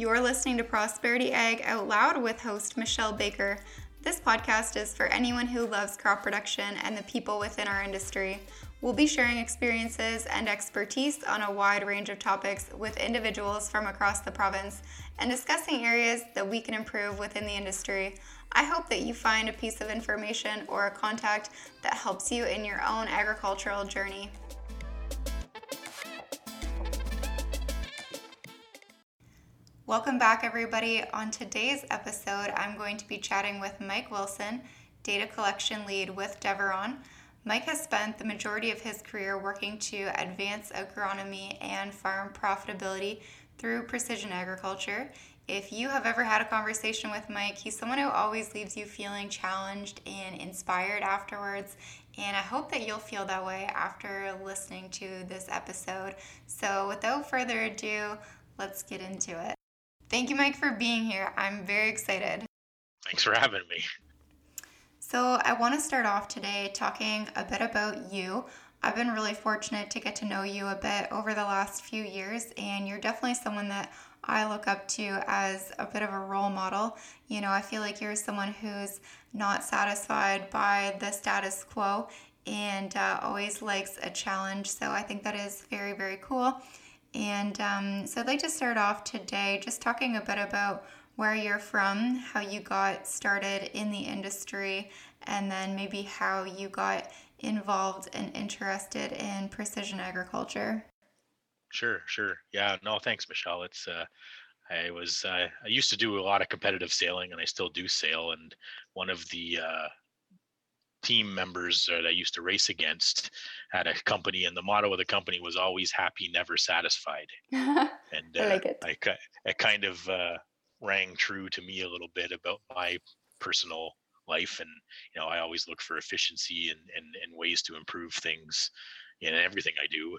You're listening to Prosperity Ag Out Loud with host Michelle Baker. This podcast is for anyone who loves crop production and the people within our industry. We'll be sharing experiences and expertise on a wide range of topics with individuals from across the province and discussing areas that we can improve within the industry. I hope that you find a piece of information or a contact that helps you in your own agricultural journey. Welcome back, everybody. On today's episode, I'm going to be chatting with Mike Wilson, data collection lead with Deveron. Mike has spent the majority of his career working to advance agronomy and farm profitability through precision agriculture. If you have ever had a conversation with Mike, he's someone who always leaves you feeling challenged and inspired afterwards. And I hope that you'll feel that way after listening to this episode. So, without further ado, let's get into it. Thank you, Mike, for being here. I'm very excited. Thanks for having me. So, I want to start off today talking a bit about you. I've been really fortunate to get to know you a bit over the last few years, and you're definitely someone that I look up to as a bit of a role model. You know, I feel like you're someone who's not satisfied by the status quo and uh, always likes a challenge. So, I think that is very, very cool. And um, so, I'd like to start off today just talking a bit about where you're from, how you got started in the industry, and then maybe how you got involved and interested in precision agriculture. Sure, sure. Yeah, no, thanks, Michelle. It's uh, I was uh, I used to do a lot of competitive sailing, and I still do sail. And one of the uh, team members that I used to race against had a company, and the motto of the company was "Always happy, never satisfied." and I like it. I, I kind of uh, rang true to me a little bit about my personal life and you know i always look for efficiency and and, and ways to improve things in everything i do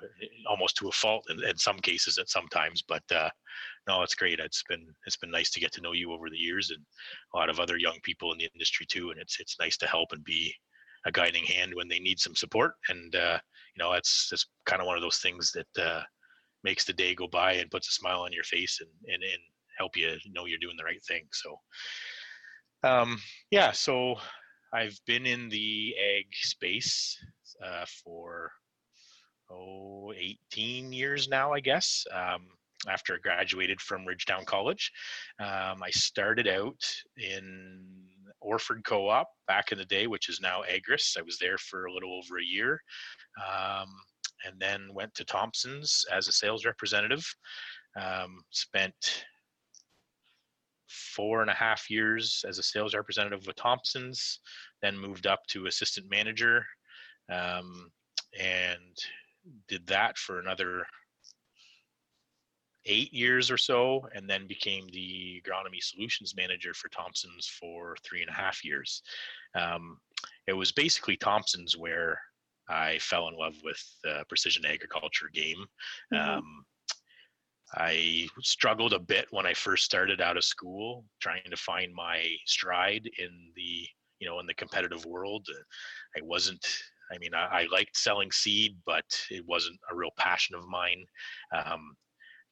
almost to a fault in, in some cases at sometimes but uh, no it's great it's been it's been nice to get to know you over the years and a lot of other young people in the industry too and it's it's nice to help and be a guiding hand when they need some support and uh, you know that's it's kind of one of those things that uh, makes the day go by and puts a smile on your face and and, and help you know you're doing the right thing. So, um, yeah, so I've been in the ag space uh, for oh 18 years now, I guess. Um, after I graduated from Ridgetown College, um, I started out in Orford Co-op back in the day, which is now Agris. I was there for a little over a year, um, and then went to Thompson's as a sales representative. Um, spent four and a half years as a sales representative with Thompson's, then moved up to assistant manager, um, and did that for another eight years or so, and then became the agronomy solutions manager for Thompson's for three and a half years. Um, it was basically Thompson's where I fell in love with the precision agriculture game. Mm-hmm. Um, I struggled a bit when I first started out of school, trying to find my stride in the you know in the competitive world. I wasn't. I mean, I, I liked selling seed, but it wasn't a real passion of mine. Um,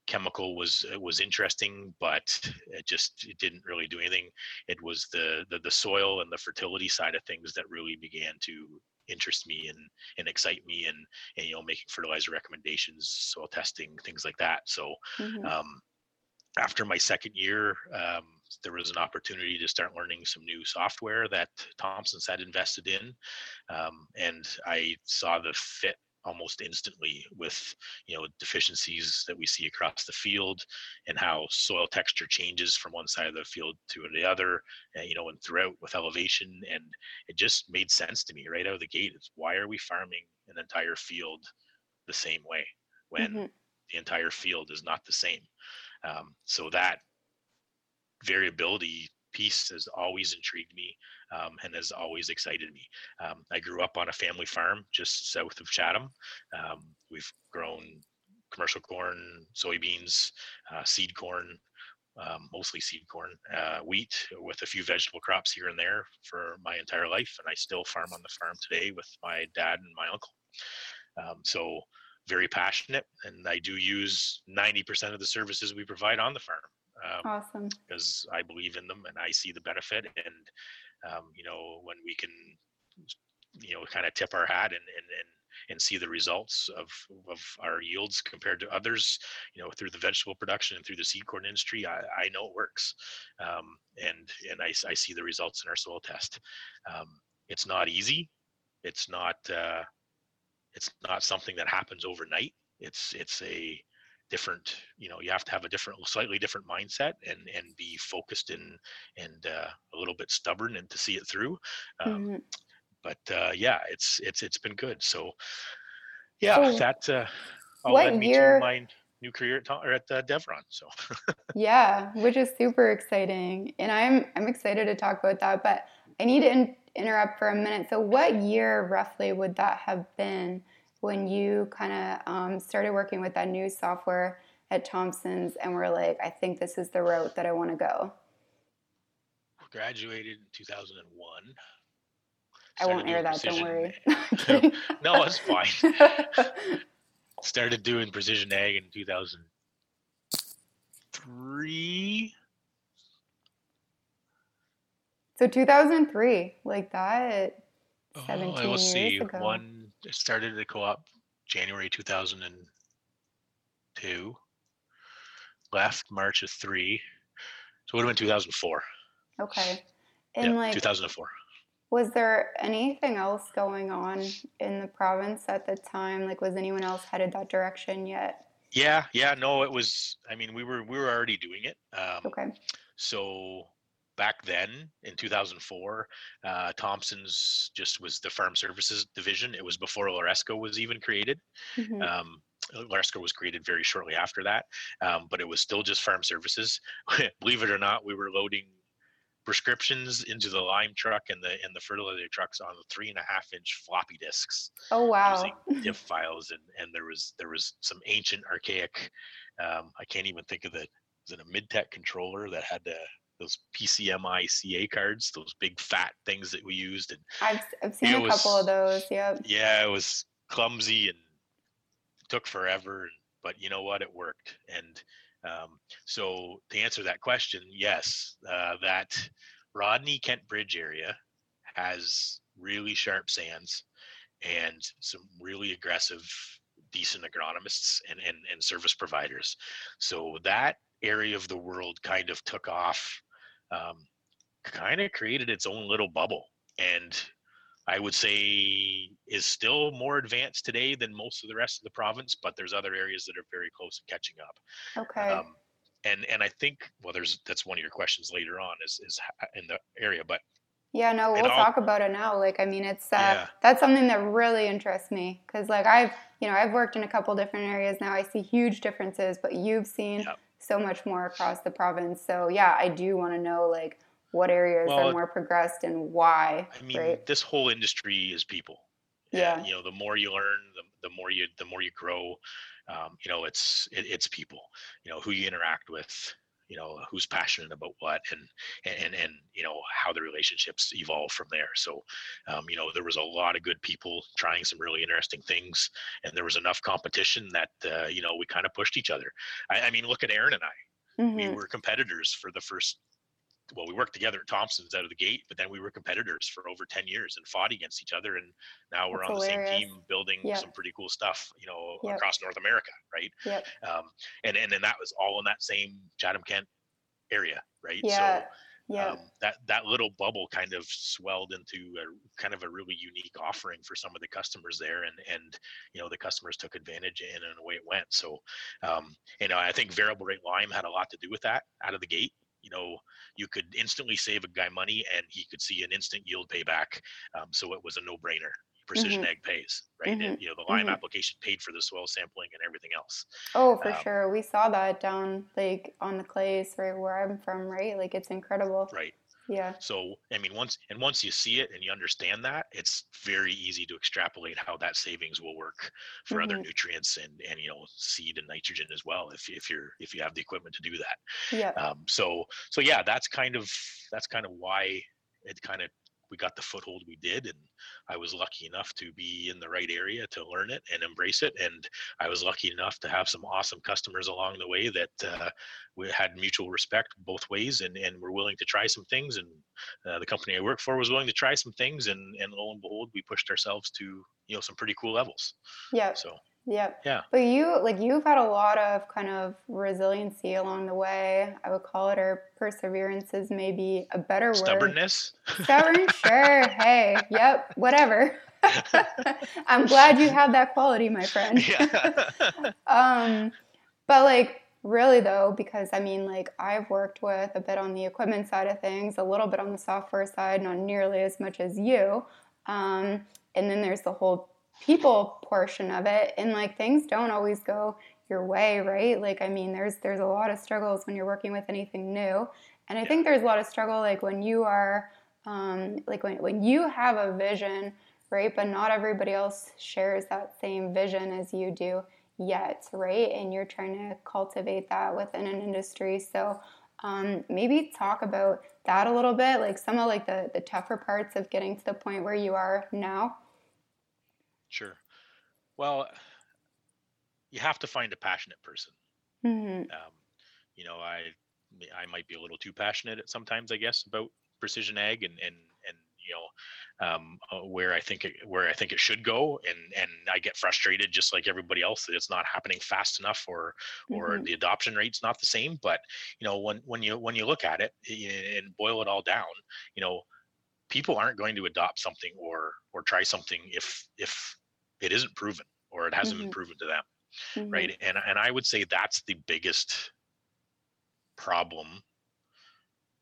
chemical was was interesting, but it just it didn't really do anything. It was the, the the soil and the fertility side of things that really began to interest me and and excite me and, and you know making fertilizer recommendations soil testing things like that so mm-hmm. um, after my second year um, there was an opportunity to start learning some new software that thompson's had invested in um, and i saw the fit almost instantly with you know deficiencies that we see across the field and how soil texture changes from one side of the field to the other and, you know and throughout with elevation and it just made sense to me right out of the gate. Is why are we farming an entire field the same way when mm-hmm. the entire field is not the same? Um, so that variability piece has always intrigued me um, and has always excited me. Um, I grew up on a family farm just south of Chatham. Um, we've grown commercial corn, soybeans, uh, seed corn, um, mostly seed corn, uh, wheat, with a few vegetable crops here and there for my entire life. And I still farm on the farm today with my dad and my uncle. Um, so very passionate, and I do use 90% of the services we provide on the farm. Um, awesome. Because I believe in them and I see the benefit. And, um, you know, when we can, you know, kind of tip our hat and, and, and and see the results of, of our yields compared to others, you know, through the vegetable production and through the seed corn industry, I, I know it works. Um, and and I, I see the results in our soil test. Um, it's not easy. It's not uh, it's not something that happens overnight. It's it's a different you know you have to have a different slightly different mindset and and be focused in and uh, a little bit stubborn and to see it through um, mm-hmm but uh, yeah, it's it's it's been good. So yeah, so that uh, led me year... to my new career at, or at uh, Deveron. So yeah, which is super exciting, and I'm I'm excited to talk about that. But I need to in- interrupt for a minute. So what year roughly would that have been when you kind of um, started working with that new software at Thompson's and were like, I think this is the route that I want to go? Graduated in 2001. I won't air that. Don't worry. no, it's fine. Started doing precision ag in 2003. So 2003, like that. 17 oh, let's see. Ago. One started the co-op January 2002. Left March of three. So it would have been 2004. Okay. And yeah, like 2004. Was there anything else going on in the province at the time? Like, was anyone else headed that direction yet? Yeah, yeah, no, it was. I mean, we were we were already doing it. Um, okay. So back then in 2004, uh, Thompson's just was the farm services division. It was before Laresco was even created. Mm-hmm. Um, Laresco was created very shortly after that, um, but it was still just farm services. Believe it or not, we were loading prescriptions into the lime truck and the and the fertilizer trucks on the three and a half inch floppy disks. Oh wow! Using diff files and and there was there was some ancient archaic. Um, I can't even think of the was it a mid tech controller that had the those PCMCIA cards, those big fat things that we used. And I've I've seen a was, couple of those. Yep. Yeah, it was clumsy and took forever, but you know what? It worked and um, so to answer that question, yes, uh, that Rodney Kent Bridge area has really sharp sands and some really aggressive, decent agronomists and, and, and service providers. So that area of the world kind of took off, um, kind of created its own little bubble. And I would say is still more advanced today than most of the rest of the province, but there's other areas that are very close to catching up. Okay. Um, and and I think well, there's that's one of your questions later on is is in the area, but yeah, no, we'll talk about it now. Like, I mean, it's uh, yeah. that's something that really interests me because, like, I've you know I've worked in a couple different areas now. I see huge differences, but you've seen yep. So much more across the province. So yeah, I do want to know like what areas well, are more progressed and why i mean right? this whole industry is people yeah and, you know the more you learn the, the more you the more you grow um, you know it's it, it's people you know who you interact with you know who's passionate about what and and and you know how the relationships evolve from there. So um, you know there was a lot of good people trying some really interesting things and there was enough competition that uh, you know we kind of pushed each other. I, I mean look at aaron and i. Mm-hmm. we were competitors for the first well, we worked together at Thompson's out of the gate, but then we were competitors for over 10 years and fought against each other. And now we're That's on hilarious. the same team building yep. some pretty cool stuff, you know, yep. across North America. Right. Yep. Um, and, and then that was all in that same Chatham Kent area. Right. Yeah. So, yeah. Um, that that little bubble kind of swelled into a kind of a really unique offering for some of the customers there, and and you know the customers took advantage and, and away it went. So, um, you know, I think variable rate lime had a lot to do with that out of the gate you know you could instantly save a guy money and he could see an instant yield payback um, so it was a no-brainer. Precision mm-hmm. ag pays right? Mm-hmm. and you know the lime mm-hmm. application paid for the soil sampling and everything else. Oh for um, sure. We saw that down like on the clays right where i'm from right? Like it's incredible. Right yeah. So I mean, once and once you see it and you understand that, it's very easy to extrapolate how that savings will work for mm-hmm. other nutrients and and you know seed and nitrogen as well. If if you're if you have the equipment to do that. Yeah. Um, so so yeah, that's kind of that's kind of why it kind of we got the foothold we did and i was lucky enough to be in the right area to learn it and embrace it and i was lucky enough to have some awesome customers along the way that uh, we had mutual respect both ways and and were willing to try some things and uh, the company i worked for was willing to try some things and and lo and behold we pushed ourselves to you know some pretty cool levels. Yeah. So Yep. Yeah. But you like you've had a lot of kind of resiliency along the way. I would call it or perseverance is maybe a better Stubbornness? word. Stubbornness? Stubborn. sure. Hey. Yep. Whatever. I'm glad you have that quality, my friend. Yeah. um, but like really though, because I mean, like I've worked with a bit on the equipment side of things, a little bit on the software side, not nearly as much as you. Um, and then there's the whole people portion of it and like things don't always go your way right? Like i mean there's there's a lot of struggles when you're working with anything new and i think there's a lot of struggle like when you are um, like when, when you have a vision right but not everybody else shares that same vision as you do yet right? And you're trying to cultivate that within an industry. So um, maybe talk about that a little bit like some of like the the tougher parts of getting to the point where you are now Sure. Well, you have to find a passionate person. mm-hmm. Um, you know, I I might be a little too passionate at sometimes, I guess, about precision ag and and and you know um, uh, where I think it, where I think it should go, and and I get frustrated just like everybody else that it's not happening fast enough, or or Mhm. the adoption rate's not the same. But you know, when when you when you look at it and boil it all down, you know, people aren't going to adopt something or or try something if if it isn't proven or it hasn't been Mhm. proven to them Mhm. right and and i would say that's the biggest problem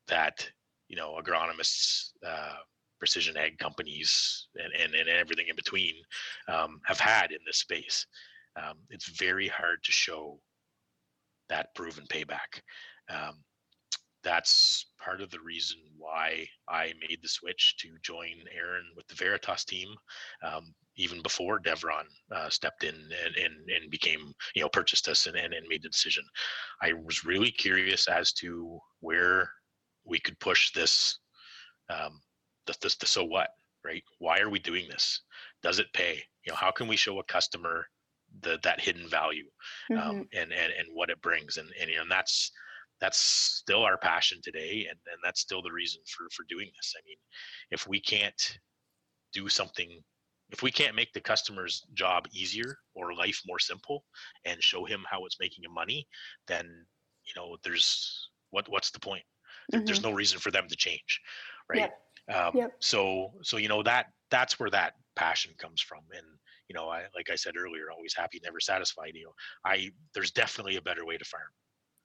that you know agronomists uh, precision ag companies and, and, and everything in between um, have had in this space um, it's very hard to show that proven payback um, that's part of the reason why I made the switch to join Aaron with the Veritas team, um, even before Deveron uh, stepped in and, and, and became, you know, purchased us and, and, and made the decision. I was really curious as to where we could push this, um, the, the, the so what, right? Why are we doing this? Does it pay? You know, how can we show a customer the, that hidden value um, Mhm. and, and, and what it brings? And, and, you know, and that's, that's still our passion today and, and that's still the reason for for doing this. I mean if we can't do something if we can't make the customer's job easier or life more simple and show him how it's making him money then you know there's what what's the point? There, there's no reason for them to change right? Um, Yep. so so you know that that's where that passion comes from and you know i like i said earlier always happy never satisfied you know i there's definitely a better way to farm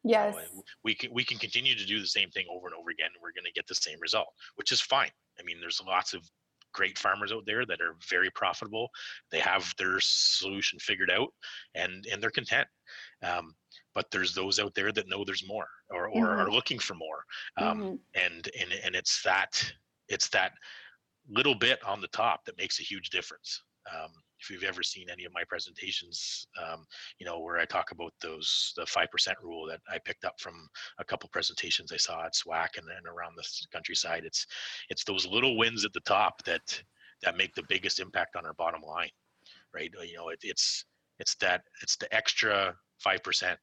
you know, yes we can we can continue to do the same thing over and over again. And we're going to get the same result, which is fine. I mean, there's lots of great farmers out there that are very profitable. They have their solution figured out, and and they're content. Um, but there's those out there that know there's more, or or Mhm. are looking for more. Um, Mhm. And and and it's that it's that little bit on the top that makes a huge difference. Um, if you've ever seen any of my presentations, um, you know where I talk about those the five percent rule that I picked up from a couple presentations I saw at SWAC and, and around the countryside. It's it's those little wins at the top that that make the biggest impact on our bottom line, right? You know, it, it's it's that it's the extra five percent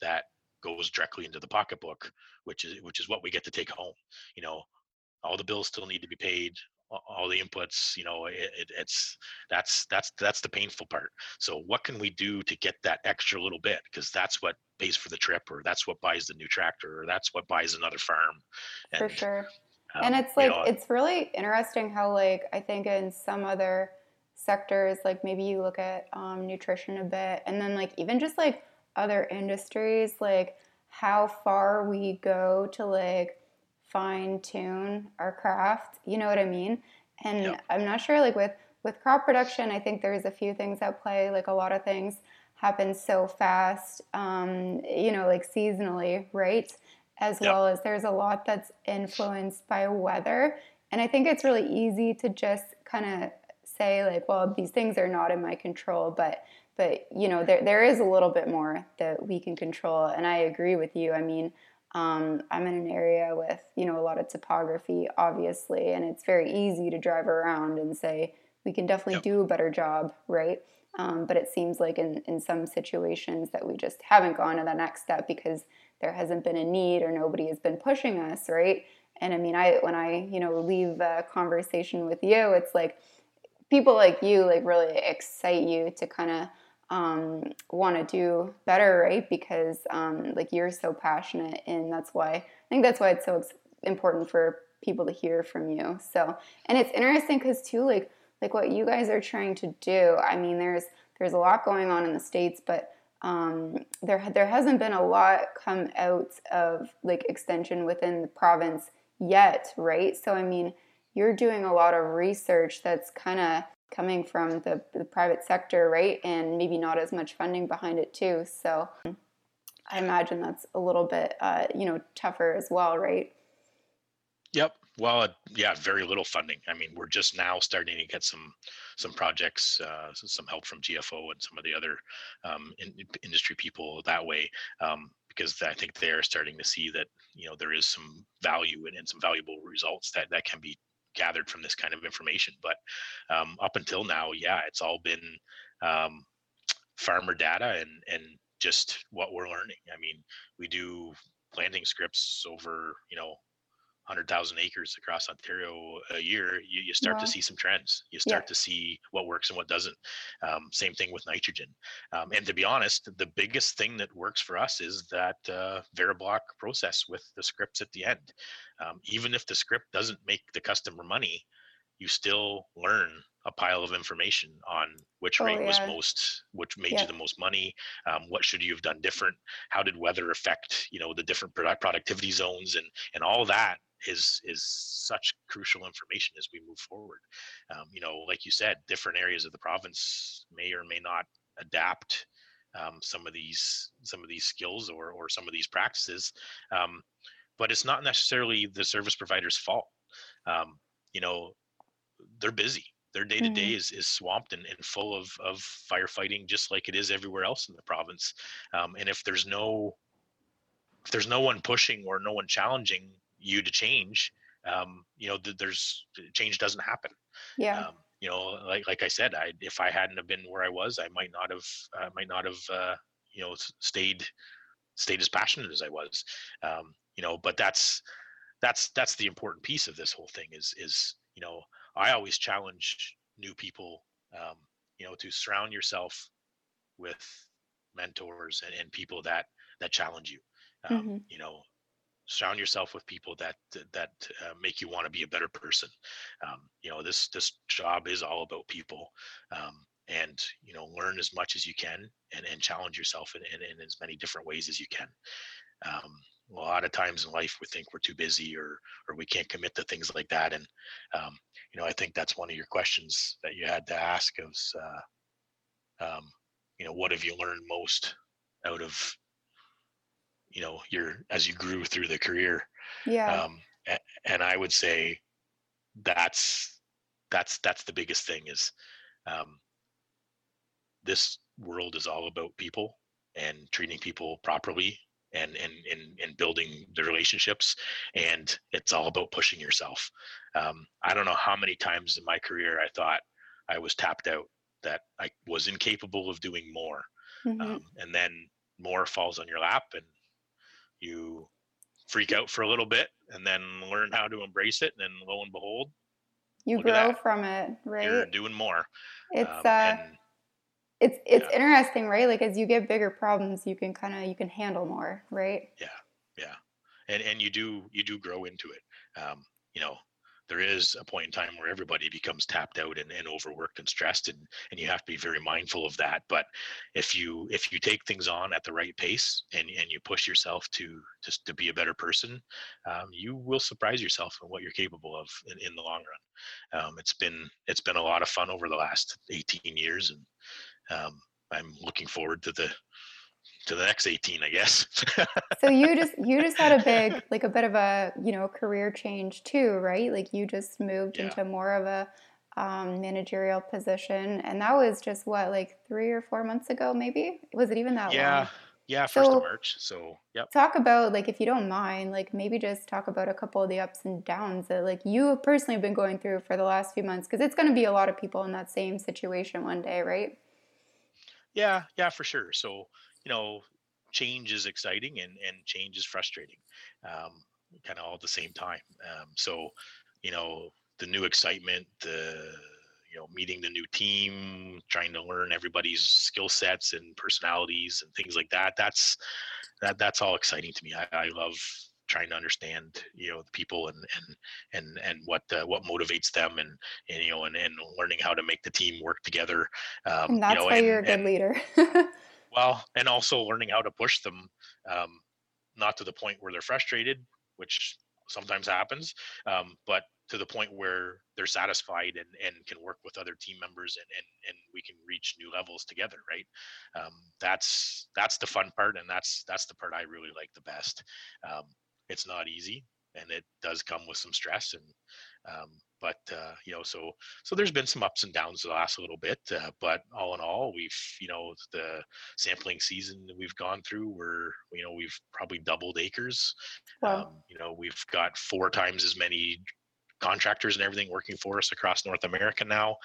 that goes directly into the pocketbook, which is which is what we get to take home. You know, all the bills still need to be paid all the inputs you know it, it, it's that's that's that's the painful part. So what can we do to get that extra little bit? Because that's what pays for the trip or that's what buys the new tractor or that's what buys another farm. For sure. um, and it's you like know, it's really interesting how like i think in some other sectors like maybe you look at um, nutrition a bit and then like even just like other industries like how far we go to like fine tune our craft you know what i mean? And Yep. i'm not sure like with with crop production i think there's a few things at play like a lot of things happen so fast um, you know like seasonally right? As Yep. well as there's a lot that's influenced by weather. And i think it's really easy to just kind of say like well these things are not in my control but but you know there, there is a little bit more that we can control. And i agree with you. I mean Um, I'm in an area with, you know, a lot of topography, obviously, and it's very easy to drive around and say, we can definitely yep. do a better job, right? Um, but it seems like in, in some situations that we just haven't gone to that next step because there hasn't been a need or nobody has been pushing us, right? And I mean, I when I you know leave a conversation with you, it's like people like you like really excite you to kind of um, want to do better, right? Because um, like you're so passionate, and that's why I think that's why it's so important for people to hear from you. So, and it's interesting because too, like like what you guys are trying to do. I mean, there's there's a lot going on in the states, but um, there there hasn't been a lot come out of like extension within the province yet, right? So I mean, you're doing a lot of research that's kind of coming from the, the private sector, right? And maybe not as much funding behind it too. So I imagine that's a little bit, uh, you know, tougher as well, right? Yep. Well, uh, yeah, very little funding. I mean, we're just now starting to get some some projects, uh, some help from GFO and some of the other um, in, industry people that way, um, because I think they are starting to see that you know there is some value and, and some valuable results that that can be gathered from this kind of information. But um, up until now, yeah, it's all been um, farmer data and and just what we're learning. I mean, we do planting scripts over you know 100,000 acres across Ontario a year, you, you start to see some trends. You start yeah. to see what works and what doesn't. Um, same thing with nitrogen. Um, and to be honest, the biggest thing that works for us is that uh, Veriblock process with the scripts at the end. Um, even if the script doesn't make the customer money, you still learn a pile of information on which oh, rate yeah. was most which made yeah. you the most money um, what should you have done different how did weather affect you know the different product productivity zones and and all that is is such crucial information as we move forward um, you know like you said different areas of the province may or may not adapt um, some of these some of these skills or or some of these practices um, but it's not necessarily the service provider's fault um, you know they're busy. Their day to day is is swamped and, and full of of firefighting just like it is everywhere else in the province. Um, and if there's no if there's no one pushing or no one challenging you to change um, you know th- there's change doesn't happen. Yeah. Um, you know like like i said i if i hadn't have been where i was i might not have uh, might not have uh, you know stayed stayed as passionate as i was. Um, you know but that's that's that's the important piece of this whole thing is is you know I always challenge new people, um, you know, to surround yourself with mentors and, and people that that challenge you. Um, mm-hmm. You know, surround yourself with people that that uh, make you want to be a better person. Um, you know, this this job is all about people, um, and you know, learn as much as you can and and challenge yourself in, in, in as many different ways as you can. Um, a lot of times in life we think we're too busy or or we can't commit to things like that and um, you know i think that's one of your questions that you had to ask is uh, um, you know what have you learned most out of you know your as you grew through the career? Yeah. Um, and, and i would say that's that's that's the biggest thing is um, this world is all about people and treating people properly and and and, and building the relationships and it's all about pushing yourself. Um, i don't know how many times in my career i thought i was tapped out that i was incapable of doing more. Mm-hmm. um, and then more falls on your lap and you freak out for a little bit and then learn how to embrace it and then lo and behold you grow from it right? you're doing more. It's um, uh it's it's yeah. interesting, right? Like as you get bigger problems, you can kind of you can handle more, right? Yeah, yeah, and and you do you do grow into it. Um, you know, there is a point in time where everybody becomes tapped out and, and overworked and stressed and, and you have to be very mindful of that but if you if you take things on at the right pace and, and you push yourself to just to be a better person um, you will surprise yourself in what you're capable of in, in the long run um, it's been it's been a lot of fun over the last 18 years and um, I'm looking forward to the to the next 18 i guess so you just you just had a big like a bit of a you know career change too right like you just moved yeah. into more of a um, managerial position and that was just what like three or four months ago maybe was it even that yeah long? Yeah, yeah, first so, of March. So, yep. Talk about like if you don't mind, like maybe just talk about a couple of the ups and downs that like you personally have been going through for the last few months because it's going to be a lot of people in that same situation one day, right? Yeah, yeah, for sure. So, you know, change is exciting and and change is frustrating, um, kind of all at the same time. Um, so, you know, the new excitement, the you know meeting the new team trying to learn everybody's skill sets and personalities and things like that that's that that's all exciting to me i, I love trying to understand you know the people and and and and what uh, what motivates them and, and you know and, and learning how to make the team work together um, and that's you know, why and, you're a good and, leader. Well and also learning how to push them um, not to the point where they're frustrated which sometimes happens um, but to the point where they're satisfied and, and can work with other team members and, and, and we can reach new levels together right? Um, that's that's the fun part and that's that's the part i really like the best um, it's not easy and it does come with some stress and um, but uh, you know so so there's been some ups and downs the last little bit uh, but all in all we've you know the sampling season that we've gone through we're you know we've probably doubled acres wow. Um, you know we've got four times as many contractors and everything working for us across North America now.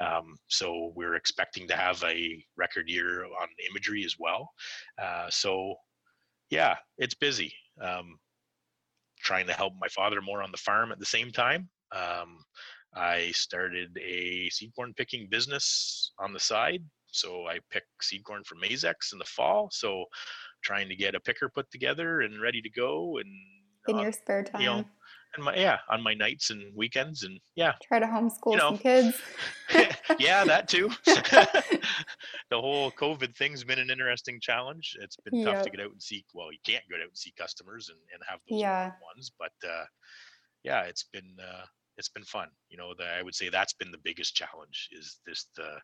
Um, so we're expecting to have a record year on imagery as well. Uh, so yeah, it's busy. Um, trying to help my father more on the farm at the same time. Um, I started a seed corn picking business on the side. So I pick seed corn for Maizex in the fall. So trying to get a picker put together and ready to go and in your spare time. You know, and my yeah on my nights and weekends and yeah try to homeschool you know, some kids. Yeah that too. The whole covid thing's been an interesting challenge. It's been yep. tough to get out and see well you can't go out and see customers and, and have those yeah. ones but uh, yeah it's been uh, it's been fun. You know the, i would say that's been the biggest challenge is this the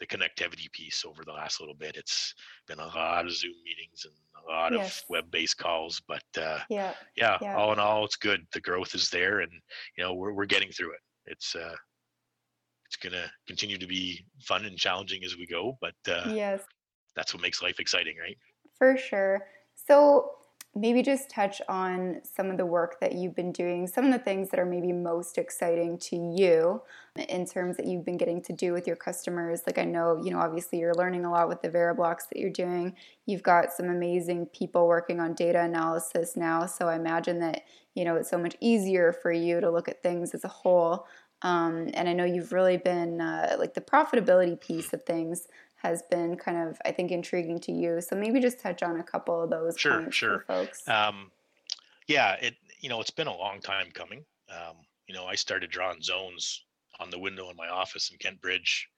the connectivity piece over the last little bit. It's been a lot of Zoom meetings and a lot yes. of web-based calls, but uh, yeah. yeah, yeah, all in all, it's good. The growth is there, and you know we're we're getting through it. It's uh, it's gonna continue to be fun and challenging as we go, but uh, yes, that's what makes life exciting, right? For sure. So maybe just touch on some of the work that you've been doing, some of the things that are maybe most exciting to you in terms that you've been getting to do with your customers. Like I know, you know, obviously you're learning a lot with the VariBlocks that you're doing. You've got some amazing people working on data analysis now, so I imagine that, you know, it's so much easier for you to look at things as a whole. Um, and I know you've really been uh, like the profitability piece of things has been kind of I think intriguing to you. So maybe just touch on a couple of those sure, sure. folks. Um, yeah, it you know it's been a long time coming. Um, you know, I started drawing zones on the window in my office in Kent Bridge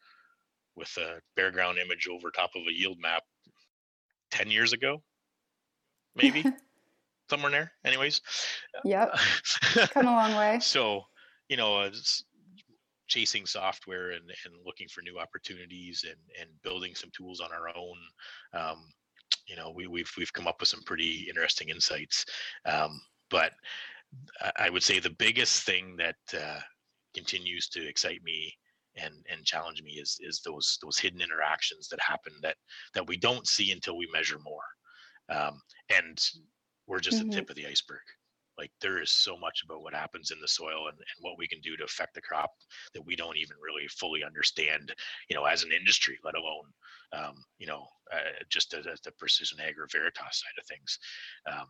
with a bare ground image over top of a yield map 10 years ago, maybe somewhere there. Anyways, yep, come a long way. So, you know, it's chasing software and, and looking for new opportunities and, and building some tools on our own. Um, you know, we, we've we've come up with some pretty interesting insights. Um, but I would say the biggest thing that uh, continues to excite me and and challenge me is is those those hidden interactions that happen that that we don't see until we measure more. Um, and we're just mm-hmm. the tip of the iceberg like there is so much about what happens in the soil and, and what we can do to affect the crop that we don't even really fully understand you know as an industry let alone um, you know uh, just as, as, the precision ag or veritas side of things. Um,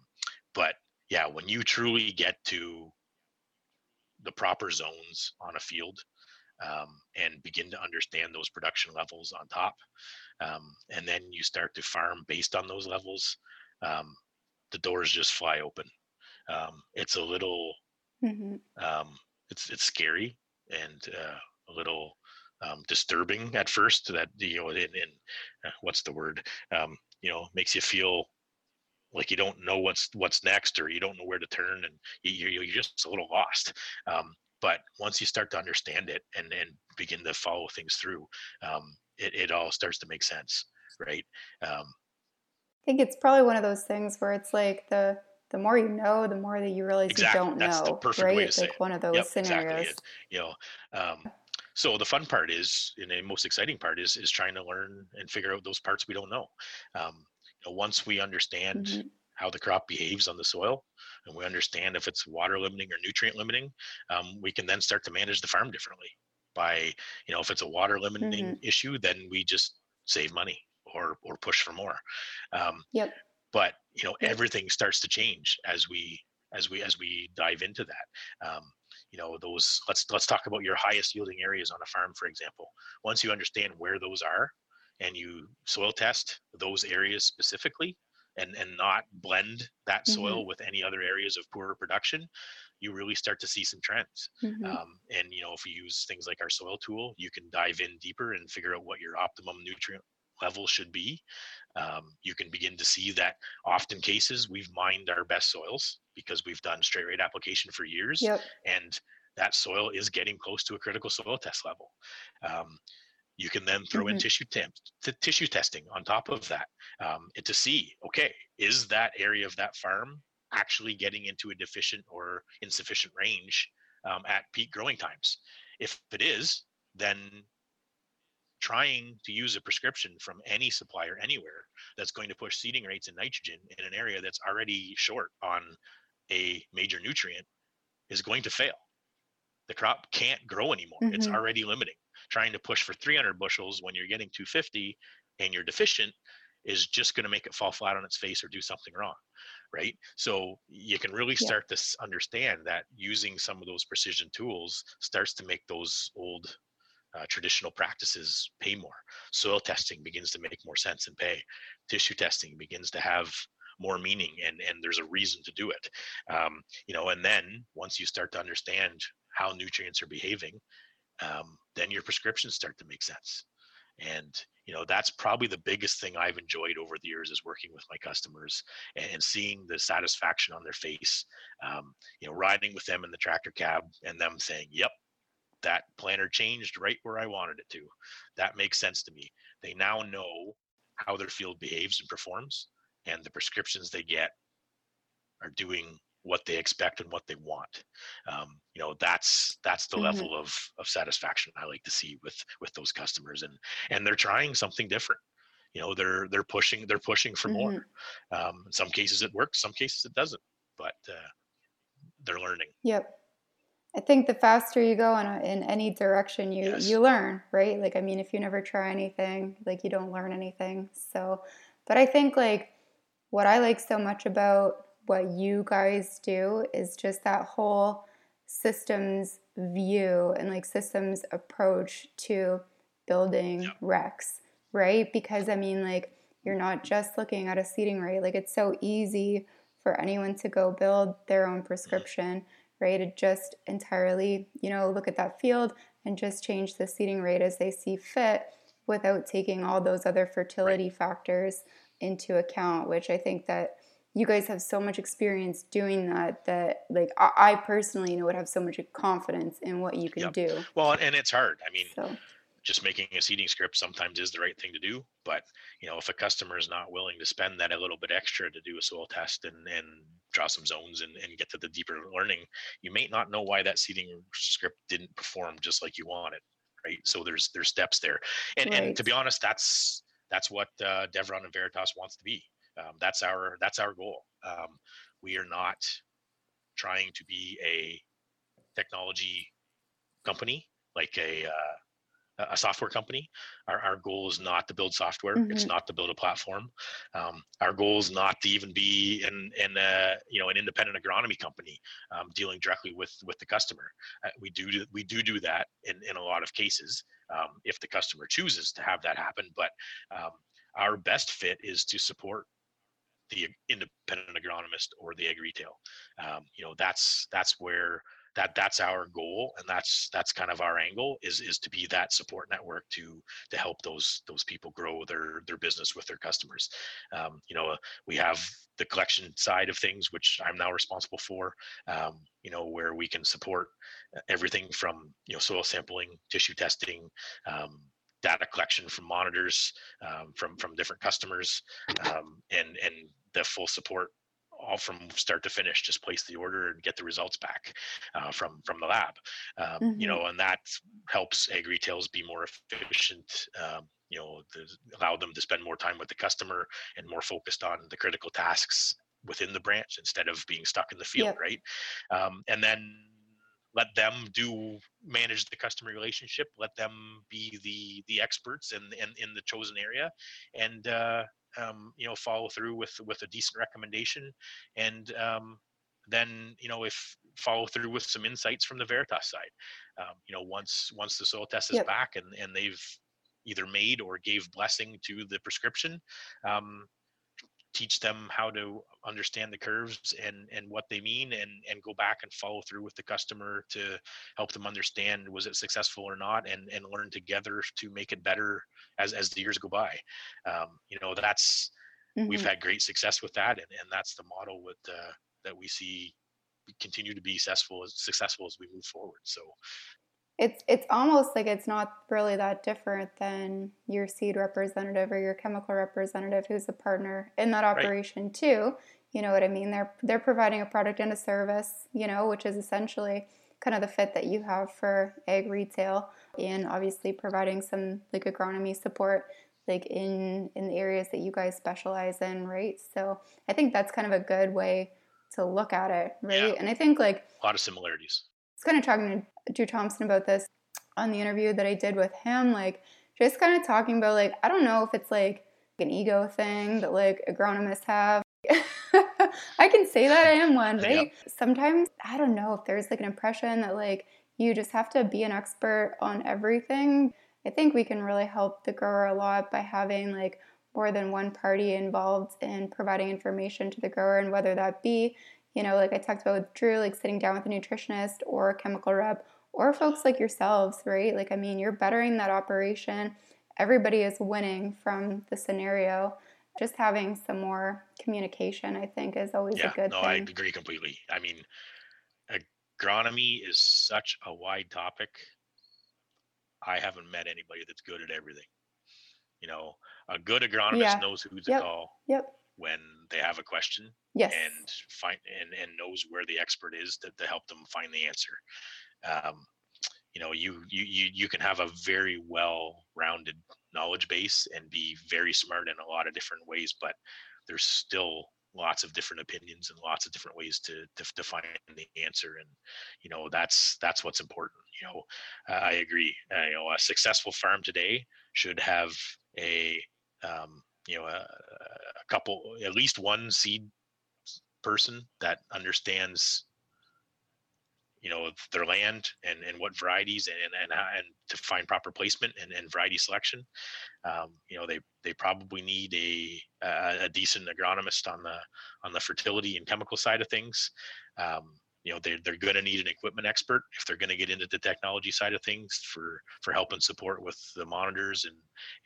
but yeah when you truly get to the proper zones on a field um, and begin to understand those production levels on top um, and then you start to farm based on those levels um, the doors just fly open um, it's a little mm-hmm. um, it's it's scary and uh, a little um, disturbing at first that you know in, in uh, what's the word um, you know makes you feel like you don't know what's what's next or you don't know where to turn and you, you're just a little lost um, but once you start to understand it and and begin to follow things through um, it, it all starts to make sense right um, i think it's probably one of those things where it's like the the more you know, the more that you realize exactly. you don't That's know. The perfect right? way to say like it. one of those yep, scenarios. Exactly you know, um, so the fun part is, and the most exciting part is, is trying to learn and figure out those parts we don't know. Um, you know, once we understand mm-hmm. how the crop behaves on the soil and we understand if it's water limiting or nutrient limiting, um, we can then start to manage the farm differently. By you know, if it's a water limiting mm-hmm. issue, then we just save money or or push for more. Um, yep. But you know, everything starts to change as we as we as we dive into that. Um, you know those let's let's talk about your highest yielding areas on a farm for example once you understand where those are and you soil test those areas specifically and and not blend that soil mm-hmm. with any other areas of poorer production you really start to see some trends mm-hmm. um, and you know if we use things like our soil tool you can dive in deeper and figure out what your optimum nutrient level should be um, you can begin to see that often cases we've mined our best soils because we've done straight rate application for years yep. and that soil is getting close to a critical soil test level um, you can then throw mm-hmm. in tissue temp, t- tissue testing on top of that um, to see okay is that area of that farm actually getting into a deficient or insufficient range um, at peak growing times if it is then trying to use a prescription from any supplier anywhere that's going to push seeding rates and nitrogen in an area that's already short on a major nutrient is going to fail the crop can't grow anymore mm-hmm. it's already limiting trying to push for 300 bushels when you're getting 250 and you're deficient is just going to make it fall flat on its face or do something wrong right so you can really start yeah. to understand that using some of those precision tools starts to make those old uh, traditional practices pay more soil testing begins to make more sense and pay tissue testing begins to have more meaning and and there's a reason to do it um, you know and then once you start to understand how nutrients are behaving um, then your prescriptions start to make sense. And you know that's probably the biggest thing I've enjoyed over the years is working with my customers and, and seeing the satisfaction on their face. Um, you know, riding with them in the tractor cab and them saying, "Yep, that planter changed right where I wanted it to. That makes sense to me." They now know how their field behaves and performs, and the prescriptions they get are doing what they expect and what they want um, you know that's that's the mm-hmm. level of of satisfaction i like to see with with those customers and and they're trying something different you know they're they're pushing they're pushing for mm-hmm. more um, in some cases it works some cases it doesn't but uh, they're learning yep i think the faster you go in, a, in any direction you yes. you learn right like i mean if you never try anything like you don't learn anything so but i think like what i like so much about what you guys do is just that whole systems view and like systems approach to building recs, right? Because I mean, like, you're not just looking at a seeding rate. Like, it's so easy for anyone to go build their own mm-hmm. prescription, right? To just entirely, you know, look at that field and just change the seeding rate as they see fit without taking all those other fertility right. factors into account, which I think that you guys have so much experience doing that that like I, I personally you know would have so much confidence in what you can yep. do. Well, and it's hard. I mean, so. Just making a seeding script sometimes is the right thing to do, but you know, if a customer is not willing to spend that a little bit extra to do a soil test and and draw some zones and, and get to the deeper learning, you may not know why that seeding script didn't perform just like you wanted. Right. So there's there's steps there. And right. and to be honest, that's that's what uh, Deveron and Veritas wants to be um, that's our that's our goal. Um, we are not trying to be a technology company like a uh, a software company. Our, our goal is not to build software. Mm-hmm. It's not to build a platform. Um, our goal is not to even be in in a, you know an independent agronomy company um, dealing directly with with the customer. Uh, we do we do do that in in a lot of cases um, if the customer chooses to have that happen. But um, our best fit is to support the independent agronomist or the ag retail. Um, you know, that's that's where that that's our goal and that's that's kind of our angle is is to be that support network to to help those those people grow their their business with their customers. Um, you know we have the collection side of things which i'm now responsible for um, you know where we can support everything from you know soil sampling tissue testing um, data collection from monitors um, from from different customers um, and and the full support all from start to finish just place the order and get the results back uh, from from the lab um, mm-hmm. you know and that helps ag retails be more efficient um, you know allow them to spend more time with the customer and more focused on the critical tasks within the branch instead of being stuck in the field, yep. right? Um, and then let them do manage the customer relationship. Let them be the the experts in in, in the chosen area, and uh, um, you know follow through with with a decent recommendation, and um, then you know if follow through with some insights from the Veritas side. Um, you know once once the soil test is yep. back and and they've either made or gave blessing to the prescription um, teach them how to understand the curves and and what they mean and and go back and follow through with the customer to help them understand was it successful or not and and learn together to make it better as as the years go by um, you know that's mm-hmm. we've had great success with that and and that's the model with uh, that we see continue to be successful as successful as we move forward so it's it's almost like it's not really that different than your seed representative or your chemical representative who's a partner in that operation right. too. You know what I mean? They're they're providing a product and a service, you know, which is essentially kind of the fit that you have for ag retail and obviously providing some like agronomy support like in in the areas that you guys specialize in, right? So I think that's kind of a good way to look at it, right? Yeah. And I think like a lot of similarities was kind of talking to Drew Thompson about this on the interview that I did with him, like just kind of talking about like I don't know if it's like an ego thing that like agronomists have. I can say that I am one, right? Yeah. Sometimes I don't know if there's like an impression that like you just have to be an expert on everything. I think we can really help the grower a lot by having like more than one party involved in providing information to the grower and whether that be you know, like I talked about with Drew, like sitting down with a nutritionist or a chemical rep or folks like yourselves, right? Like, I mean, you're bettering that operation. Everybody is winning from the scenario. Just having some more communication, I think, is always yeah, a good no, thing. No, I agree completely. I mean, agronomy is such a wide topic. I haven't met anybody that's good at everything. You know, a good agronomist yeah. knows who to yep. call. Yep when they have a question yes. and find and, and knows where the expert is to, to help them find the answer. Um, you know you, you you you can have a very well rounded knowledge base and be very smart in a lot of different ways but there's still lots of different opinions and lots of different ways to, to, to find the answer and you know that's that's what's important you know. Uh, i agree. Uh, you know a successful farm today should have a um, you know a, a couple at least one seed person that understands you know their land and and what varieties and and and to find proper placement and, and variety selection um, you know they they probably need a a, a decent agronomist on the on the fertility and chemical side of things. Um, you know they're, they're going to need an equipment expert if they're going to get into the technology side of things for for help and support with the monitors and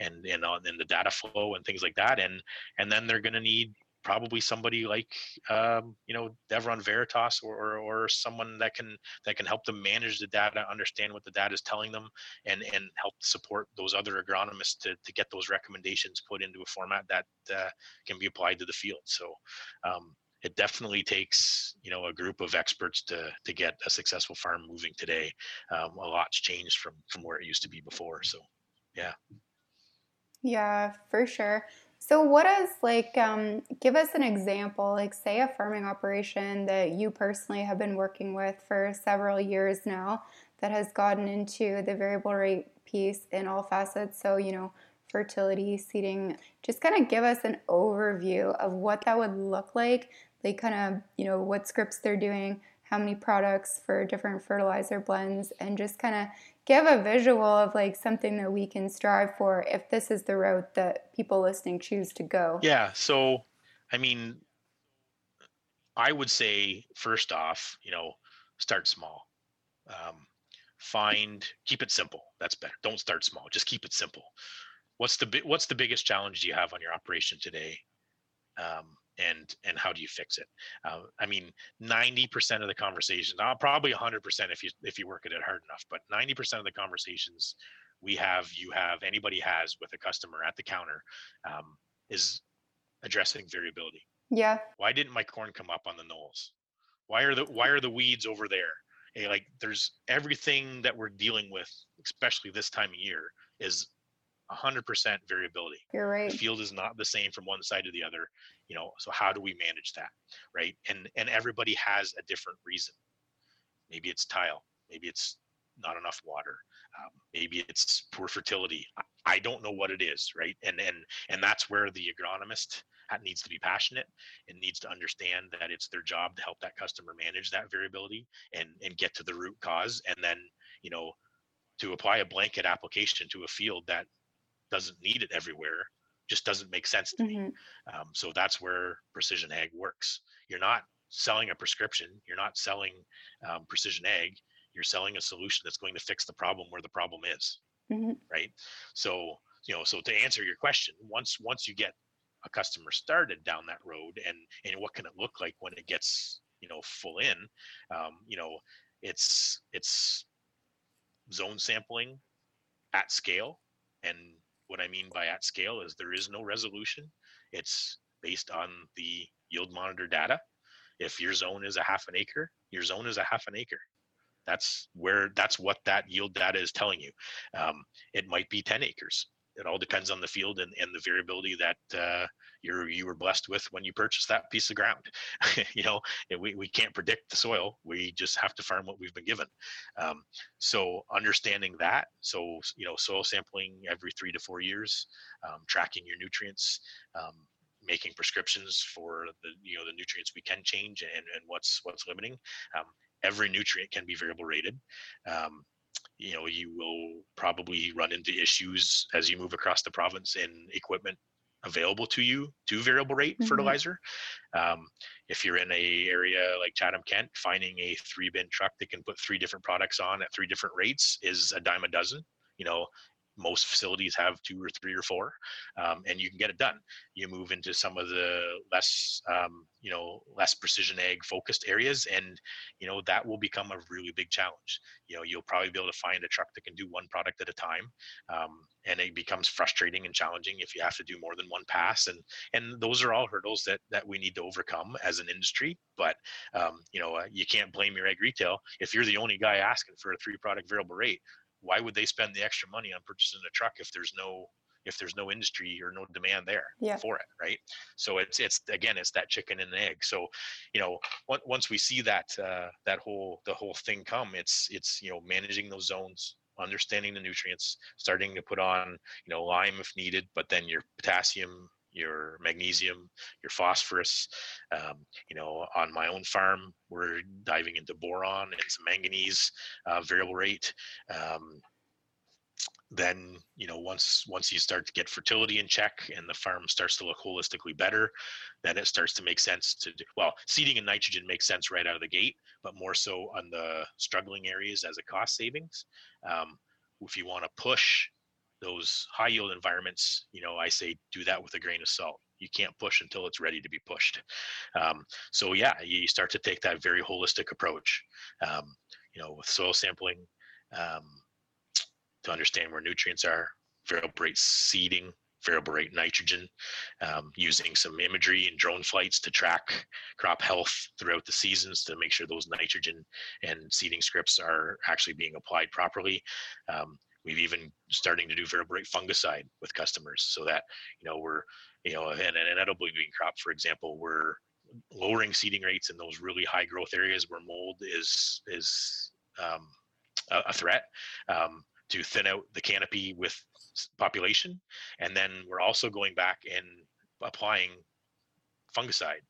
and and on and the data flow and things like that and and then they're going to need probably somebody like um, you know Deveron Veritas or, or, or someone that can that can help them manage the data, understand what the data is telling them, and and help support those other agronomists to to get those recommendations put into a format that uh, can be applied to the field. So um, it definitely takes you know a group of experts to to get a successful farm moving today. Um, a lot's changed from from where it used to be before. So, yeah. Yeah, for sure. So, what is like? Um, give us an example. Like, say a farming operation that you personally have been working with for several years now that has gotten into the variable rate piece in all facets. So, you know, fertility, seeding. Just kind of give us an overview of what that would look like they kind of, you know, what scripts they're doing, how many products for different fertilizer blends, and just kind of give a visual of like something that we can strive for if this is the route that people listening choose to go. Yeah. So, I mean, I would say first off, you know, start small. Um, find keep it simple. That's better. Don't start small. Just keep it simple. What's the what's the biggest challenge you have on your operation today? Um, and and how do you fix it? Uh, i mean 90% of the conversations uh, probably 100% if you if you work at it hard enough but 90% of the conversations we have you have anybody has with a customer at the counter um, is addressing variability. Yeah. Why didn't my corn come up on the knolls? Why are the why are the weeds over there? Hey, like there's everything that we're dealing with especially this time of year is 100% variability. You're right. The field is not the same from one side to the other, you know. So how do we manage that, right? And and everybody has a different reason. Maybe it's tile. Maybe it's not enough water. Um, maybe it's poor fertility. I, I don't know what it is, right? And and and that's where the agronomist needs to be passionate and needs to understand that it's their job to help that customer manage that variability and and get to the root cause and then you know to apply a blanket application to a field that doesn't need it everywhere just doesn't make sense to mm-hmm. me. Um, so that's where precision ag works. You're not selling a prescription. You're not selling um, precision ag. You're selling a solution that's going to fix the problem where the problem is. Mm-hmm. Right. So you know, so to answer your question, once once you get a customer started down that road, and and what can it look like when it gets you know full in, um, you know, it's it's zone sampling at scale and what I mean by at scale is there is no resolution. It's based on the yield monitor data. If your zone is a half an acre, your zone is a half an acre. That's where that's what that yield data is telling you. Um, it might be 10 acres it all depends on the field and, and the variability that uh, you you were blessed with when you purchased that piece of ground. you know, we, we can't predict the soil. We just have to farm what we've been given. Um, so understanding that, so you know, soil sampling every three to four years, um, tracking your nutrients, um, making prescriptions for the you know the nutrients we can change and, and what's what's limiting. Um, every nutrient can be variable rated. Um, you know you will probably run into issues as you move across the province in equipment available to you to variable rate mm-hmm. fertilizer um, if you're in a area like Chatham-Kent finding a three bin truck that can put three different products on at three different rates is a dime a dozen you know most facilities have two or three or four, um, and you can get it done. You move into some of the less, um, you know, less precision ag focused areas, and you know that will become a really big challenge. You know, you'll probably be able to find a truck that can do one product at a time, um, and it becomes frustrating and challenging if you have to do more than one pass. And and those are all hurdles that that we need to overcome as an industry. But um, you know, uh, you can't blame your ag retail if you're the only guy asking for a three product variable rate why would they spend the extra money on purchasing a truck if there's no if there's no industry or no demand there yeah. for it right so it's it's again it's that chicken and egg so you know once we see that uh, that whole the whole thing come it's it's you know managing those zones understanding the nutrients starting to put on you know lime if needed but then your potassium your magnesium, your phosphorus. Um, you know, on my own farm, we're diving into boron and some manganese uh, variable rate. Um, then you know once once you start to get fertility in check and the farm starts to look holistically better then it starts to make sense to do well seeding and nitrogen makes sense right out of the gate but more so on the struggling areas as a cost savings um, if you want to push those high yield environments, you know, I say do that with a grain of salt. You can't push until it's ready to be pushed. Um, so yeah, you start to take that very holistic approach. Um, you know, with soil sampling um, to understand where nutrients are, variable rate seeding, variable rate nitrogen, um, using some imagery and drone flights to track crop health throughout the seasons to make sure those nitrogen and seeding scripts are actually being applied properly. We've even starting to do variable rate fungicide with customers so that, you know, we're, you know, and an edible bean crop, for example, we're lowering seeding rates in those really high growth areas where mold is, is um, a, a, threat um, to thin out the canopy with population. And then we're also going back and applying fungicide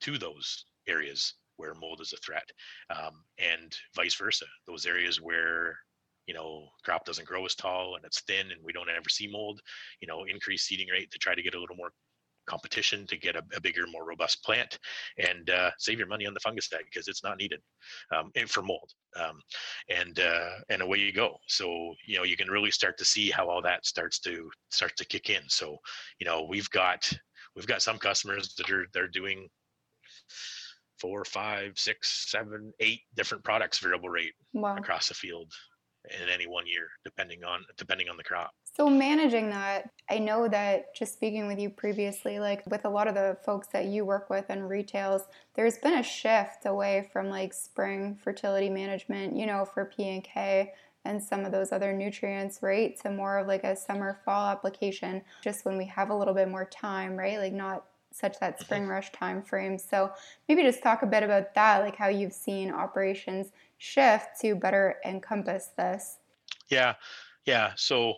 to those areas where mold is a threat um, and vice versa those areas where you know crop doesn't grow as tall and it's thin and we don't ever see mold you know increase seeding rate to try to get a little more competition to get a, a bigger more robust plant and uh, save your money on the fungicide because it's not needed um, and for mold um, and uh, and away you go so you know you can really start to see how all that starts to starts to kick in so you know we've got we've got some customers that are they're doing four five six seven eight different products variable rate wow. across the field in any one year, depending on depending on the crop. So managing that, I know that just speaking with you previously, like with a lot of the folks that you work with in retails, there's been a shift away from like spring fertility management, you know, for P and K and some of those other nutrients, right, to more of like a summer fall application, just when we have a little bit more time, right? Like not such that mm-hmm. spring rush time frame. So maybe just talk a bit about that, like how you've seen operations shift to better encompass this. Yeah, yeah. So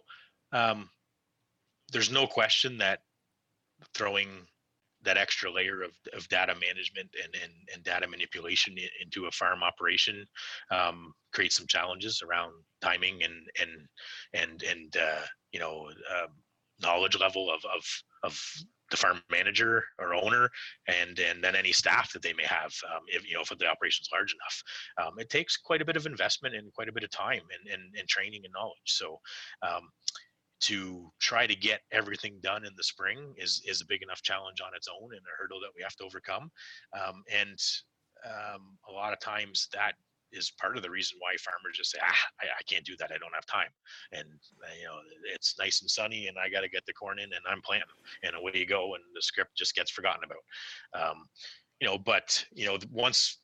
um, there's no question that throwing that extra layer of, of data management and, and, and data manipulation into a farm operation um, creates some challenges around timing and and and and uh, you know uh, knowledge level of of of the farm manager or owner and and then any staff that they may have um, if you know if the operation's large enough. Um, it takes quite a bit of investment and quite a bit of time and, and, and training and knowledge. So um, to try to get everything done in the spring is is a big enough challenge on its own and a hurdle that we have to overcome. Um, and um, a lot of times that is part of the reason why farmers just say, ah, I, I, can't do that. I don't have time. And uh, you know, it's nice and sunny, and I got to get the corn in, and I'm planting, and away you go, and the script just gets forgotten about. Um, you know, but you know, once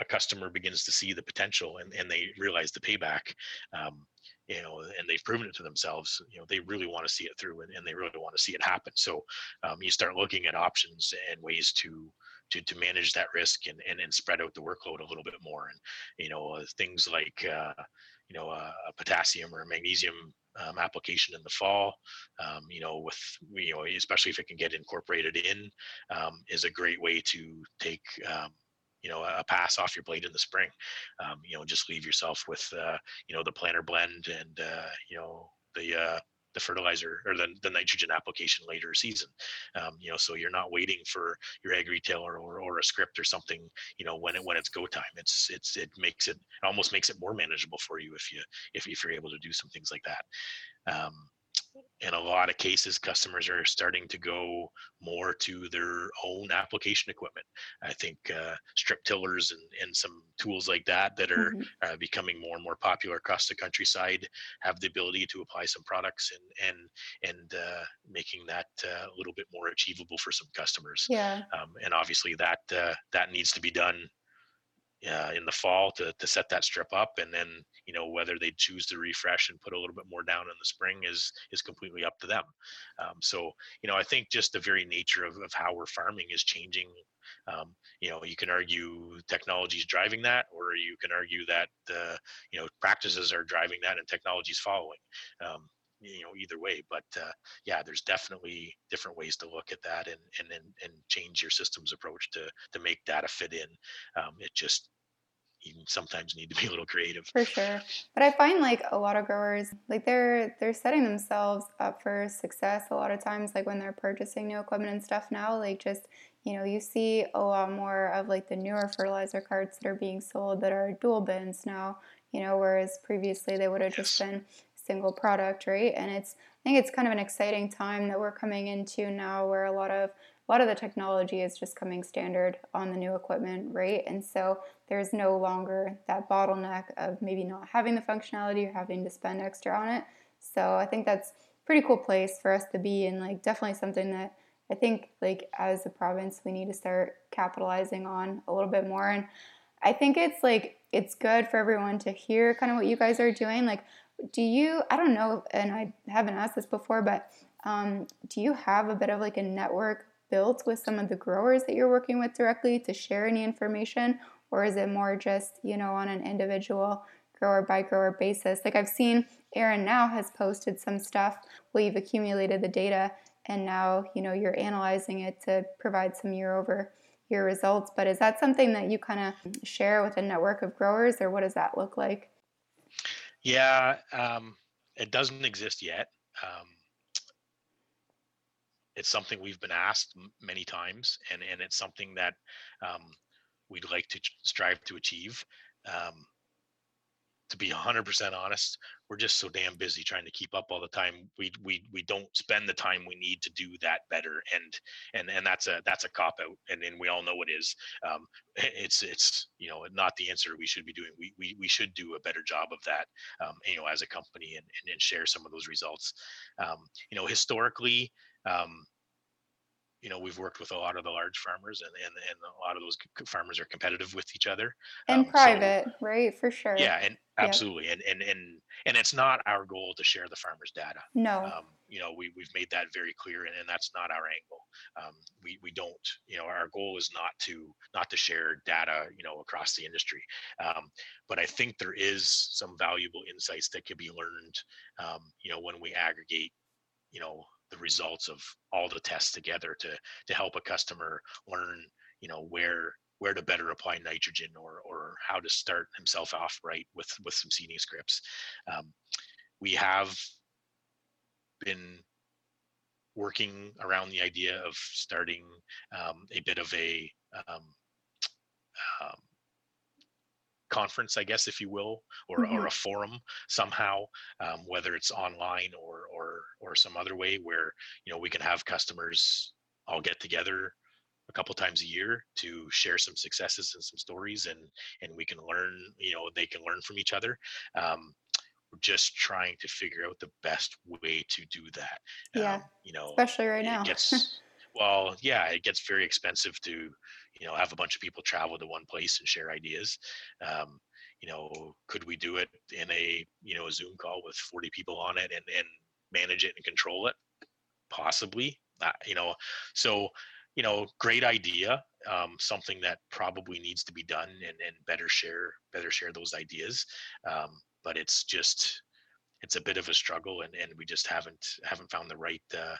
a customer begins to see the potential and, and they realize the payback, um, you know, and they've proven it to themselves, you know, they really want to see it through and, and they really want to see it happen. So um, you start looking at options and ways to to, to manage that risk and, and, and spread out the workload a little bit more. And, you know, uh, things like, uh, you know, uh, a potassium or a magnesium um, application in the fall, um, you know, with, you know, especially if it can get incorporated in, um, is a great way to take, um, you know, a pass off your blade in the spring. Um, you know, just leave yourself with, uh, you know, the planter blend and, uh, you know, the, uh, the fertilizer or the, the nitrogen application later season. Um, you know, so you're not waiting for your ag retailer or, or a script or something, you know, when it, when it's go time, it's, it's, it makes it, it almost makes it more manageable for you if you, if, if you're able to do some things like that. Um, in a lot of cases, customers are starting to go more to their own application equipment. I think uh, strip tillers and, and some tools like that that are mm-hmm. uh, becoming more and more popular across the countryside have the ability to apply some products and and and uh, making that uh, a little bit more achievable for some customers. Yeah. Um, and obviously that uh, that needs to be done uh, in the fall to, to set that strip up and then you know whether they choose to refresh and put a little bit more down in the spring is is completely up to them. Um, so you know i think just the very nature of, of how we're farming is changing. Um, you know you can argue technology is driving that or you can argue that uh, you know practices are driving that and technology is following. Um, you know either way but uh, yeah there's definitely different ways to look at that and and and, and change your systems approach to to make data fit in. Um, it just you sometimes need to be a little creative. For sure. But i find like a lot of growers like they're they're setting themselves up for success a lot of times like when they're purchasing new equipment and stuff now like just you know you see a lot more of like the newer fertilizer carts that are being sold that are dual bins now you know whereas previously they would have yes. just been single product, right? And it's I think it's kind of an exciting time that we're coming into now where a lot of a lot of the technology is just coming standard on the new equipment, right? And so there's no longer that bottleneck of maybe not having the functionality or having to spend extra on it. So I think that's pretty cool place for us to be and like definitely something that I think like as a province we need to start capitalizing on a little bit more and I think it's like it's good for everyone to hear kind of what you guys are doing. Like do you i don't know and i haven't asked this before but um, do you have a bit of like a network built with some of the growers that you're working with directly to share any information? Or is it more just you know on an individual grower by grower basis? Like i've seen aaron now has posted some stuff where you've accumulated the data and now you know you're analyzing it to provide some year over year results. But is that something that you kind of share with a network of growers or what does that look like yeah, um, it doesn't exist yet. Um, it's something we've been asked many times, and and it's something that um, we'd like to strive to achieve. Um, to be 100% honest, we're just so damn busy trying to keep up all the time. We we we don't spend the time we need to do that better, and and and that's a that's a cop out, and we all know it is. Um, it's it's you know not the answer we should be doing. We we we should do a better job of that, um, you know, as a company, and and, and share some of those results. Um, you know, historically. Um, you know we've worked with a lot of the large farmers and and, and a lot of those farmers are competitive with each other and um, private so, right for sure yeah and absolutely yep. and and and and it's not our goal to share the farmers data no um, you know we, we've made that very clear and, and that's not our angle um, we we don't you know our goal is not to not to share data you know across the industry um, but i think there is some valuable insights that can be learned um, you know when we aggregate you know the results of all the tests together to to help a customer learn you know where where to better apply nitrogen or or how to start himself off right with with some seeding scripts. Um, we have been working around the idea of starting um, a bit of a um, um conference, I guess, if you will, or, mm-hmm. or a forum somehow, um, whether it's online or or or some other way where you know we can have customers all get together a couple times a year to share some successes and some stories and and we can learn you know they can learn from each other um, we're just trying to figure out the best way to do that yeah um, you know especially right now gets, well yeah it gets very expensive to you know have a bunch of people travel to one place and share ideas um, you know could we do it in a you know a zoom call with 40 people on it and and manage it and control it? Possibly uh, you know so you know great idea um, something that probably needs to be done and, and better share better share those ideas um, but it's just it's a bit of a struggle and, and we just haven't haven't found the right uh,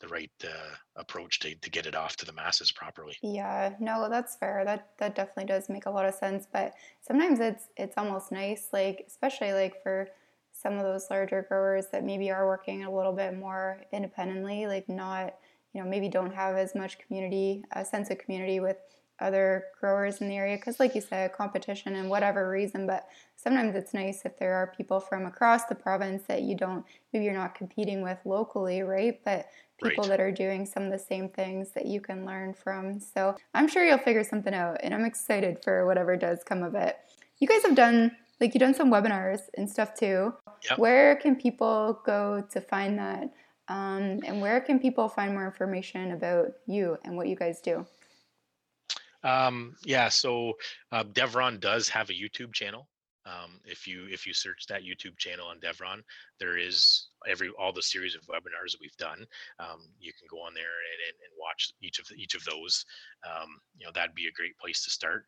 the right uh, approach to, to get it off to the masses properly. Yeah, no, that's fair. That that definitely does make a lot of sense. But sometimes it's it's almost nice, like especially like for some of those larger growers that maybe are working a little bit more independently, like not you know maybe don't have as much community a sense of community with other growers in the area because like you said competition and whatever reason but sometimes it's nice if there are people from across the province that you don't maybe you're not competing with locally right but people right. that are doing some of the same things that you can learn from. So I'm sure you'll figure something out, and I'm excited for whatever does come of it. You guys have done like you've done some webinars and stuff too. Yep. Where can people go to find that? Um, and where can people find more information about you and what you guys do? Um, yeah, so uh, Deveron does have a YouTube channel. Um, if you if you search that YouTube channel on Deveron, there is every all the series of webinars that we've done. Um, you can go on there and, and, and, watch each of the, each of those. Um, you know that'd be a great place to start.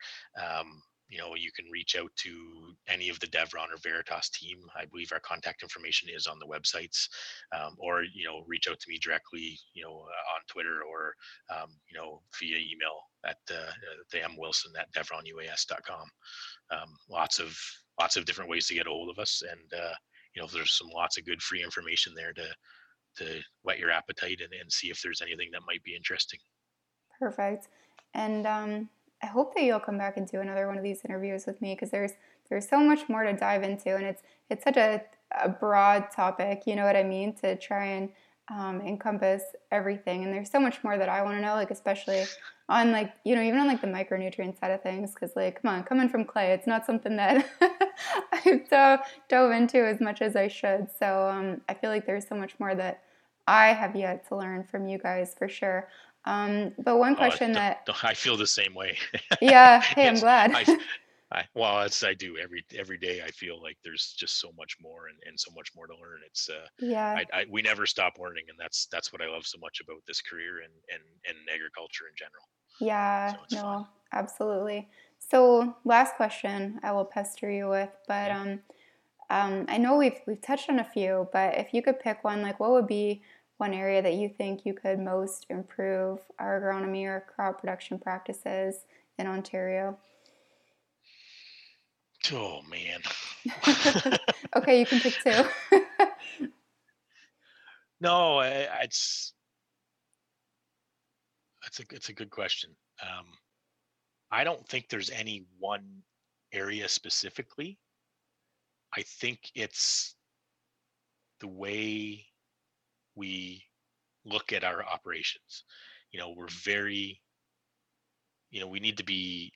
You know you can reach out to any of the Deveron or Veritas team. I believe our contact information is on the websites, um, or you know reach out to me directly. You know uh, on Twitter or um, you know via email at uh, the M Wilson at DeveronUAS.com. Um, lots of lots of different ways to get a hold of us, and uh, you know there's some lots of good free information there to to whet your appetite and, and see if there's anything that might be interesting. Perfect. And um, I hope that you'll come back and do another one of these interviews with me because there's there's so much more to dive into, and it's it's such a, a broad topic. You know what I mean? To try and um, encompass everything, and there's so much more that I want to know. Like especially on like you know even on like the micronutrient side of things because like come on coming from clay it's not something that i've dove, dove into as much as i should so um, i feel like there's so much more that i have yet to learn from you guys for sure um, but one question oh, that i feel the same way yeah hey i'm glad I, I, well, it's I do every every day. I feel like there's just so much more and, and so much more to learn. It's uh, yeah. I, I, we never stop learning, and that's that's what I love so much about this career and and and agriculture in general. Yeah, so no, fun. absolutely. So, last question I will pester you with, but um, um, I know we've we've touched on a few, but if you could pick one, like what would be one area that you think you could most improve our agronomy or crop production practices in Ontario? Oh man. okay, you can pick two. no, it's it's a it's a good question. Um, I don't think there's any one area specifically. I think it's the way we look at our operations. You know, we're very, you know, we need to be,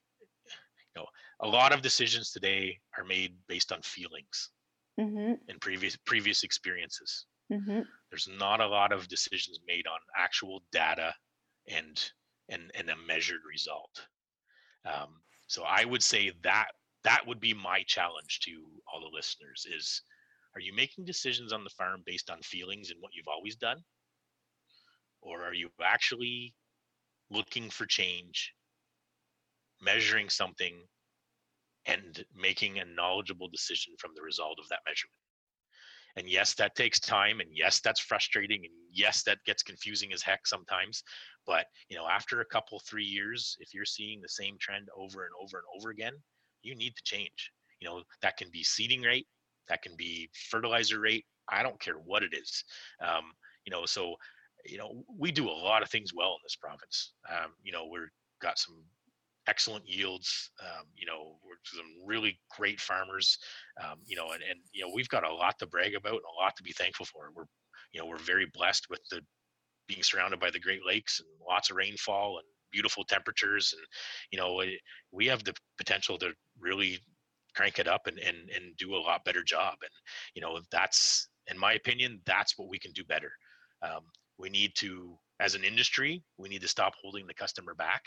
you know, a lot of decisions today are made based on feelings mm-hmm. and previous previous experiences. Mm-hmm. There's not a lot of decisions made on actual data and and and a measured result. Um, so I would say that that would be my challenge to all the listeners is are you making decisions on the farm based on feelings and what you've always done? Or are you actually looking for change measuring something and making a knowledgeable decision from the result of that measurement? And yes that takes time and yes that's frustrating and yes that gets confusing as heck sometimes but you know after a couple three years if you're seeing the same trend over and over and over again you need to change. You know that can be seeding rate that can be fertilizer rate i don't care what it is um, you know so you know we do a lot of things well in this province um, you know we've got some excellent yields. Um, you know, we're some really great farmers. Um, you know, and, and you know we've got a lot to brag about and a lot to be thankful for. We're you know we're very blessed with the being surrounded by the Great Lakes and lots of rainfall and beautiful temperatures and you know we have the potential to really crank it up and, and and do a lot better job and you know that's in my opinion that's what we can do better um, we need to as an industry we need to stop holding the customer back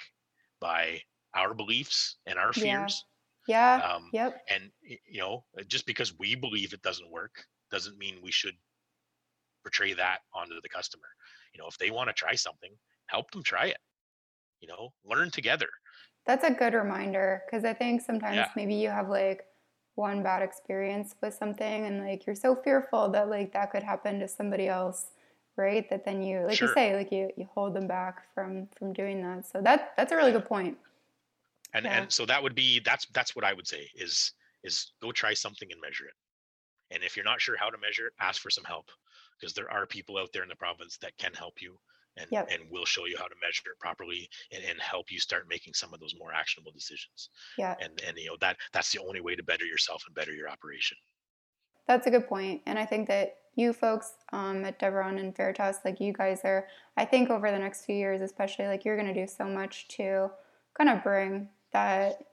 by our beliefs and our fears. Yeah. yeah. Um, yep. And you know, just because we believe it doesn't work doesn't mean we should portray that onto the customer. You know, if they want to try something, help them try it. You know, learn together. That's a good reminder because I think sometimes yeah. maybe you have like one bad experience with something and like you're so fearful that like that could happen to somebody else right that then you like sure. you say like you, you hold them back from from doing that so that that's a really good point. and yeah. and so that would be that's that's what i would say is is go try something and measure it and if you're not sure how to measure it ask for some help because there are people out there in the province that can help you and yep. and will show you how to measure it properly and, and help you start making some of those more actionable decisions yeah and and you know that that's the only way to better yourself and better your operation that's a good point. and i think that you folks um, at Deveron and Veritas, like you guys are, I think over the next few years, especially, like you're going to do so much to kind of bring that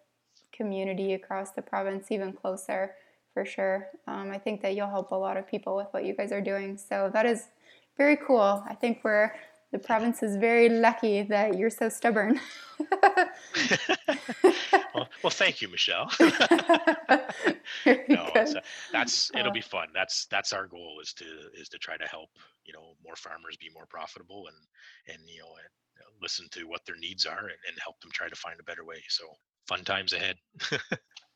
community across the province even closer for sure. Um, I think that you'll help a lot of people with what you guys are doing. So that is very cool. I think we're the province is very lucky that you're so stubborn. well, well, thank you, Michelle. no, a, that's it'll be fun. That's that's our goal is to is to try to help you know more farmers be more profitable and and you know listen to what their needs are and, and help them try to find a better way. So fun times ahead.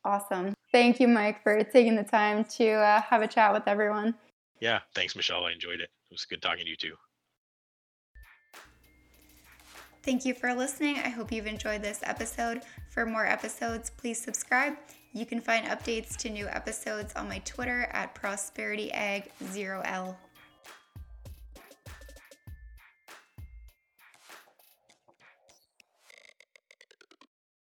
awesome. Thank you, Mike, for taking the time to uh, have a chat with everyone. Yeah, thanks, Michelle. I enjoyed it. It was good talking to you too. Thank you for listening. I hope you've enjoyed this episode. For more episodes, please subscribe. You can find updates to new episodes on my Twitter at ProsperityAg0L.